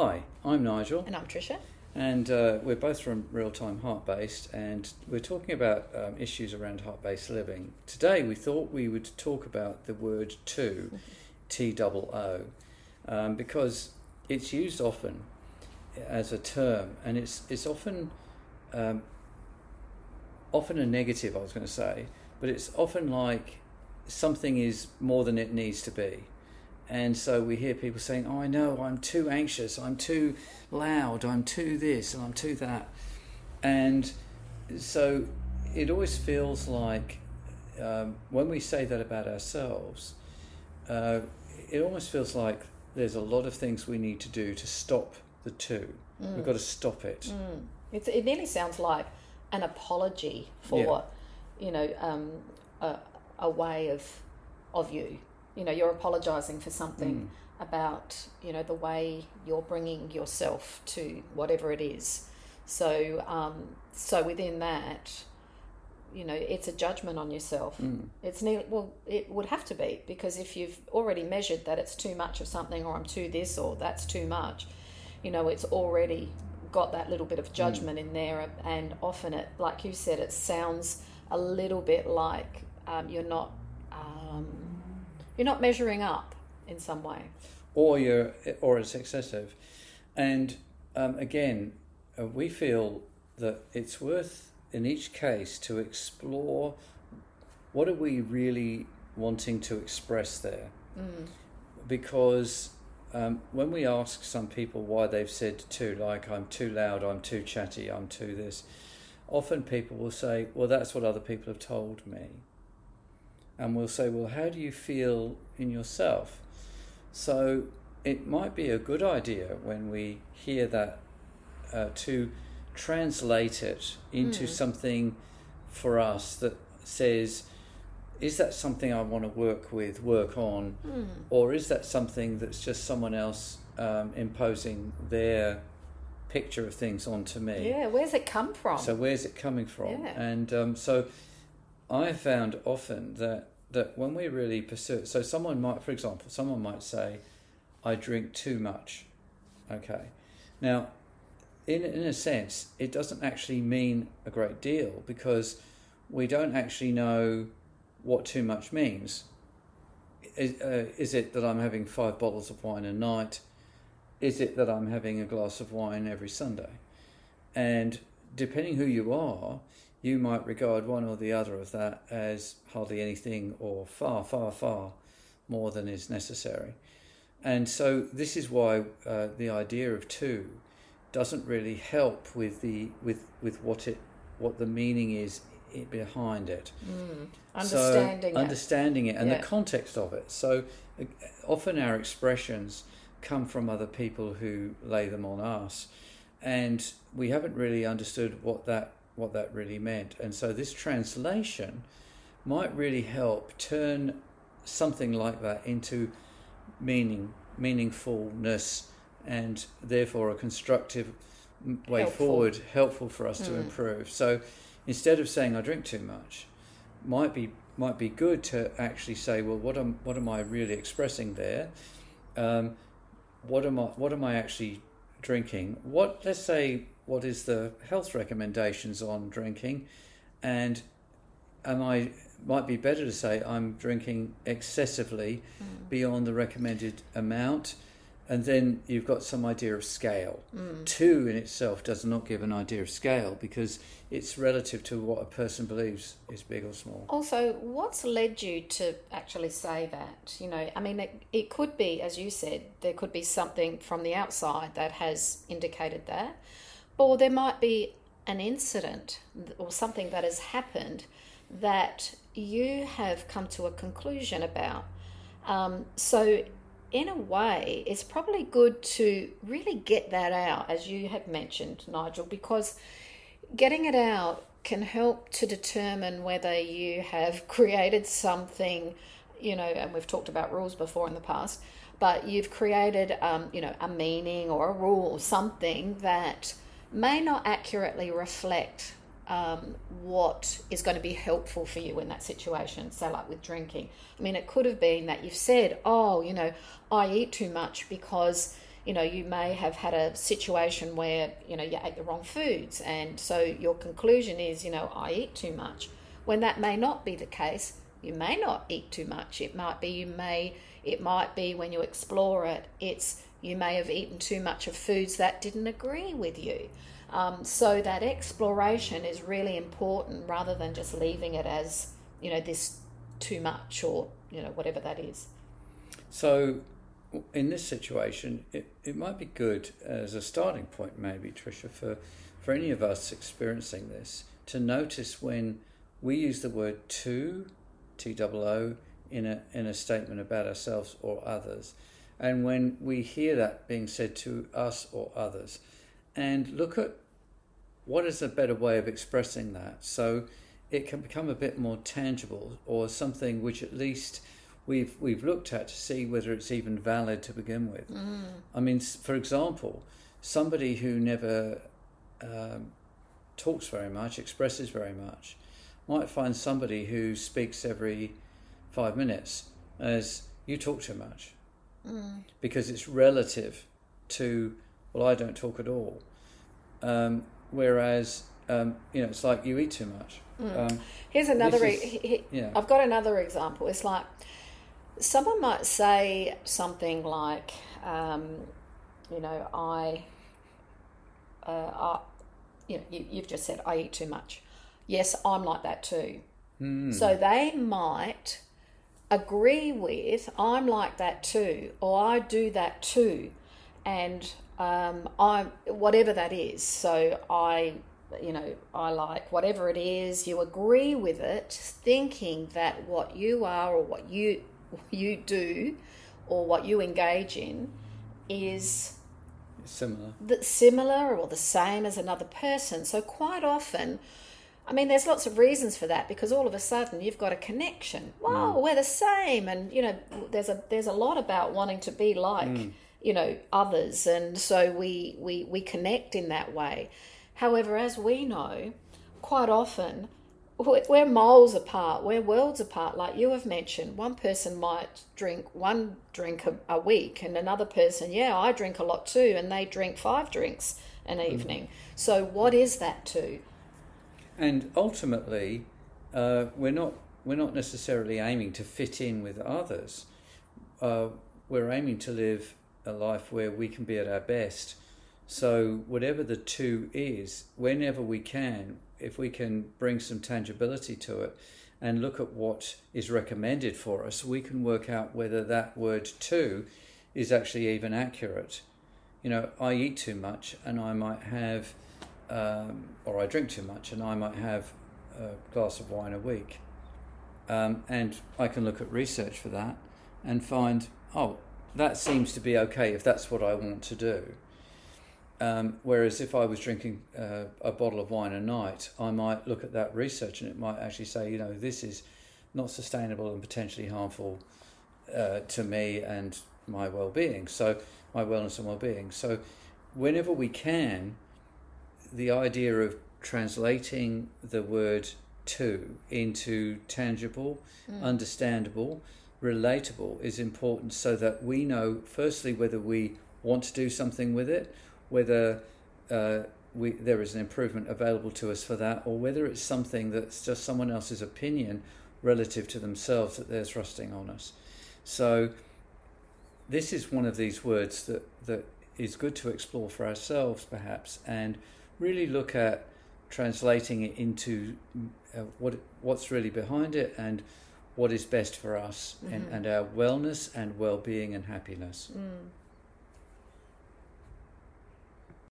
Hi, I'm Nigel. And I'm Tricia. And uh, we're both from Real Time Heart Based, and we're talking about um, issues around heart based living. Today, we thought we would talk about the word too, T double O, um, because it's used often as a term, and it's, it's often, um, often a negative, I was going to say, but it's often like something is more than it needs to be. And so we hear people saying, Oh, I know, I'm too anxious, I'm too loud, I'm too this, and I'm too that. And so it always feels like um, when we say that about ourselves, uh, it almost feels like there's a lot of things we need to do to stop the too. Mm. We've got to stop it. Mm. It's, it nearly sounds like an apology for, yeah. you know, um, a, a way of of you you know you're apologizing for something mm. about you know the way you're bringing yourself to whatever it is so um, so within that you know it's a judgment on yourself mm. it's nearly well it would have to be because if you've already measured that it's too much of something or i'm too this or that's too much you know it's already got that little bit of judgment mm. in there and often it like you said it sounds a little bit like um, you're not um, you're not measuring up in some way, or you're or it's excessive, and um, again, uh, we feel that it's worth in each case to explore what are we really wanting to express there, mm. because um, when we ask some people why they've said too, like I'm too loud, I'm too chatty, I'm too this, often people will say, well, that's what other people have told me and we'll say, well, how do you feel in yourself? So it might be a good idea when we hear that uh, to translate it into mm. something for us that says, is that something I want to work with, work on, mm. or is that something that's just someone else um, imposing their picture of things onto me? Yeah, where's it come from? So where's it coming from? Yeah. And um, so I found often that that when we really pursue it, so someone might, for example, someone might say, "I drink too much." Okay, now, in in a sense, it doesn't actually mean a great deal because we don't actually know what too much means. Is, uh, is it that I'm having five bottles of wine a night? Is it that I'm having a glass of wine every Sunday? And depending who you are, you might regard one or the other of that as hardly anything or far, far, far more than is necessary. And so this is why uh, the idea of too doesn't really help with the with with what it what the meaning is behind it. Mm. Understanding so, it. understanding it and yeah. the context of it. So uh, often our expressions come from other people who lay them on us, and we haven't really understood what that what that really meant. And so this translation might really help turn something like that into meaning, meaningfulness, and therefore a constructive way helpful. forward, helpful for us mm. to improve. So instead of saying I drink too much, might be might be good to actually say, well, what am what am I really expressing there? Um, what am I what am I actually drinking? What let's say what is the health recommendations on drinking, and am I might be better to say I'm drinking excessively mm. beyond the recommended amount, and then you've got some idea of scale. Mm. Too in itself does not give an idea of scale because it's relative to what a person believes is big or small. Also, what's led you to actually say that? You know, I mean, it, it could be, as you said, there could be something from the outside that has indicated that or there might be an incident or something that has happened that you have come to a conclusion about. Um, so, in a way, it's probably good to really get that out, as you have mentioned, Nigel, because getting it out can help to determine whether you have created something, you know, and we've talked about rules before in the past, but you've created, um, you know, a meaning or a rule or something that may not accurately reflect um, what is going to be helpful for you in that situation. So, like with drinking, I mean, it could have been that you've said, "Oh, you know, I eat too much because." you know, you may have had a situation where, you know, you ate the wrong foods. And so your conclusion is, you know, I eat too much. When that may not be the case, you may not eat too much. It might be you may, it might be when you explore it, it's you may have eaten too much of foods that didn't agree with you. Um, so that exploration is really important rather than just leaving it as, you know, this too much or, you know, whatever that is. So in this situation, it, it might be good as a starting point, maybe, Tricia, for, for any of us experiencing this, to notice when we use the word too, T O O, in a, in a statement about ourselves or others, and when we hear that being said to us or others, and look at what is a better way of expressing that so it can become a bit more tangible or something which at least we've we've looked at to see whether it's even valid to begin with. Mm. I mean, for example, somebody who never um, talks very much, expresses very much, might find somebody who speaks every five minutes as you talk too much, mm. because it's relative to well, I don't talk at all. Um, whereas um, you know, it's like you eat too much. Mm. Um, Here's another. Is, he, he, yeah. I've got another example. It's like someone might say something like, um, you know, I, uh, I, you know, you, have just said I eat too much. Yes, I'm like that too. Mm. So they might agree with I'm like that too, or I do that too, and um, I whatever that is. So I, you know, I like whatever it is. You agree with it, thinking that what you are or what you you do or what you engage in is similar, the, similar or the same as another person. So quite often. I mean, there's lots of reasons for that because all of a sudden you've got a connection. Wow, mm. we're the same, and you know, there's a there's a lot about wanting to be like mm you know others and so we we we connect in that way however as we know quite often we're miles apart we're worlds apart like you have mentioned one person might drink one drink a, a week and another person yeah i drink a lot too and they drink five drinks an mm. evening mm. so what is that too and ultimately uh, we're not we're not necessarily aiming to fit in with others uh, we're aiming to live a life where we can be at our best. So, whatever the too is, whenever we can, if we can bring some tangibility to it and look at what is recommended for us, we can work out whether that word too is actually even accurate. You know, I eat too much and I might have, um, or I drink too much and I might have a glass of wine a week. Um, and I can look at research for that and find, oh, that seems to be okay if that's what I want to do. Um, whereas if I was drinking uh, a bottle of wine a night, I might look at that research and it might actually say, you know, this is not sustainable and potentially harmful uh, to me and my well-being. So my wellness and well-being. So whenever we can, the idea of translating the word too into tangible, mm. understandable, relatable is important so that we know, firstly, whether we want to do something with it, whether uh, we, there is an improvement available to us for that, or whether it's something that's just someone else's opinion relative to themselves that they're thrusting on us. So, this is one of these words that, that is good to explore for ourselves, perhaps, and really look at translating it into uh, what what's really behind it and what is best for us mm-hmm. and, and, our wellness and well-being and happiness. Mm.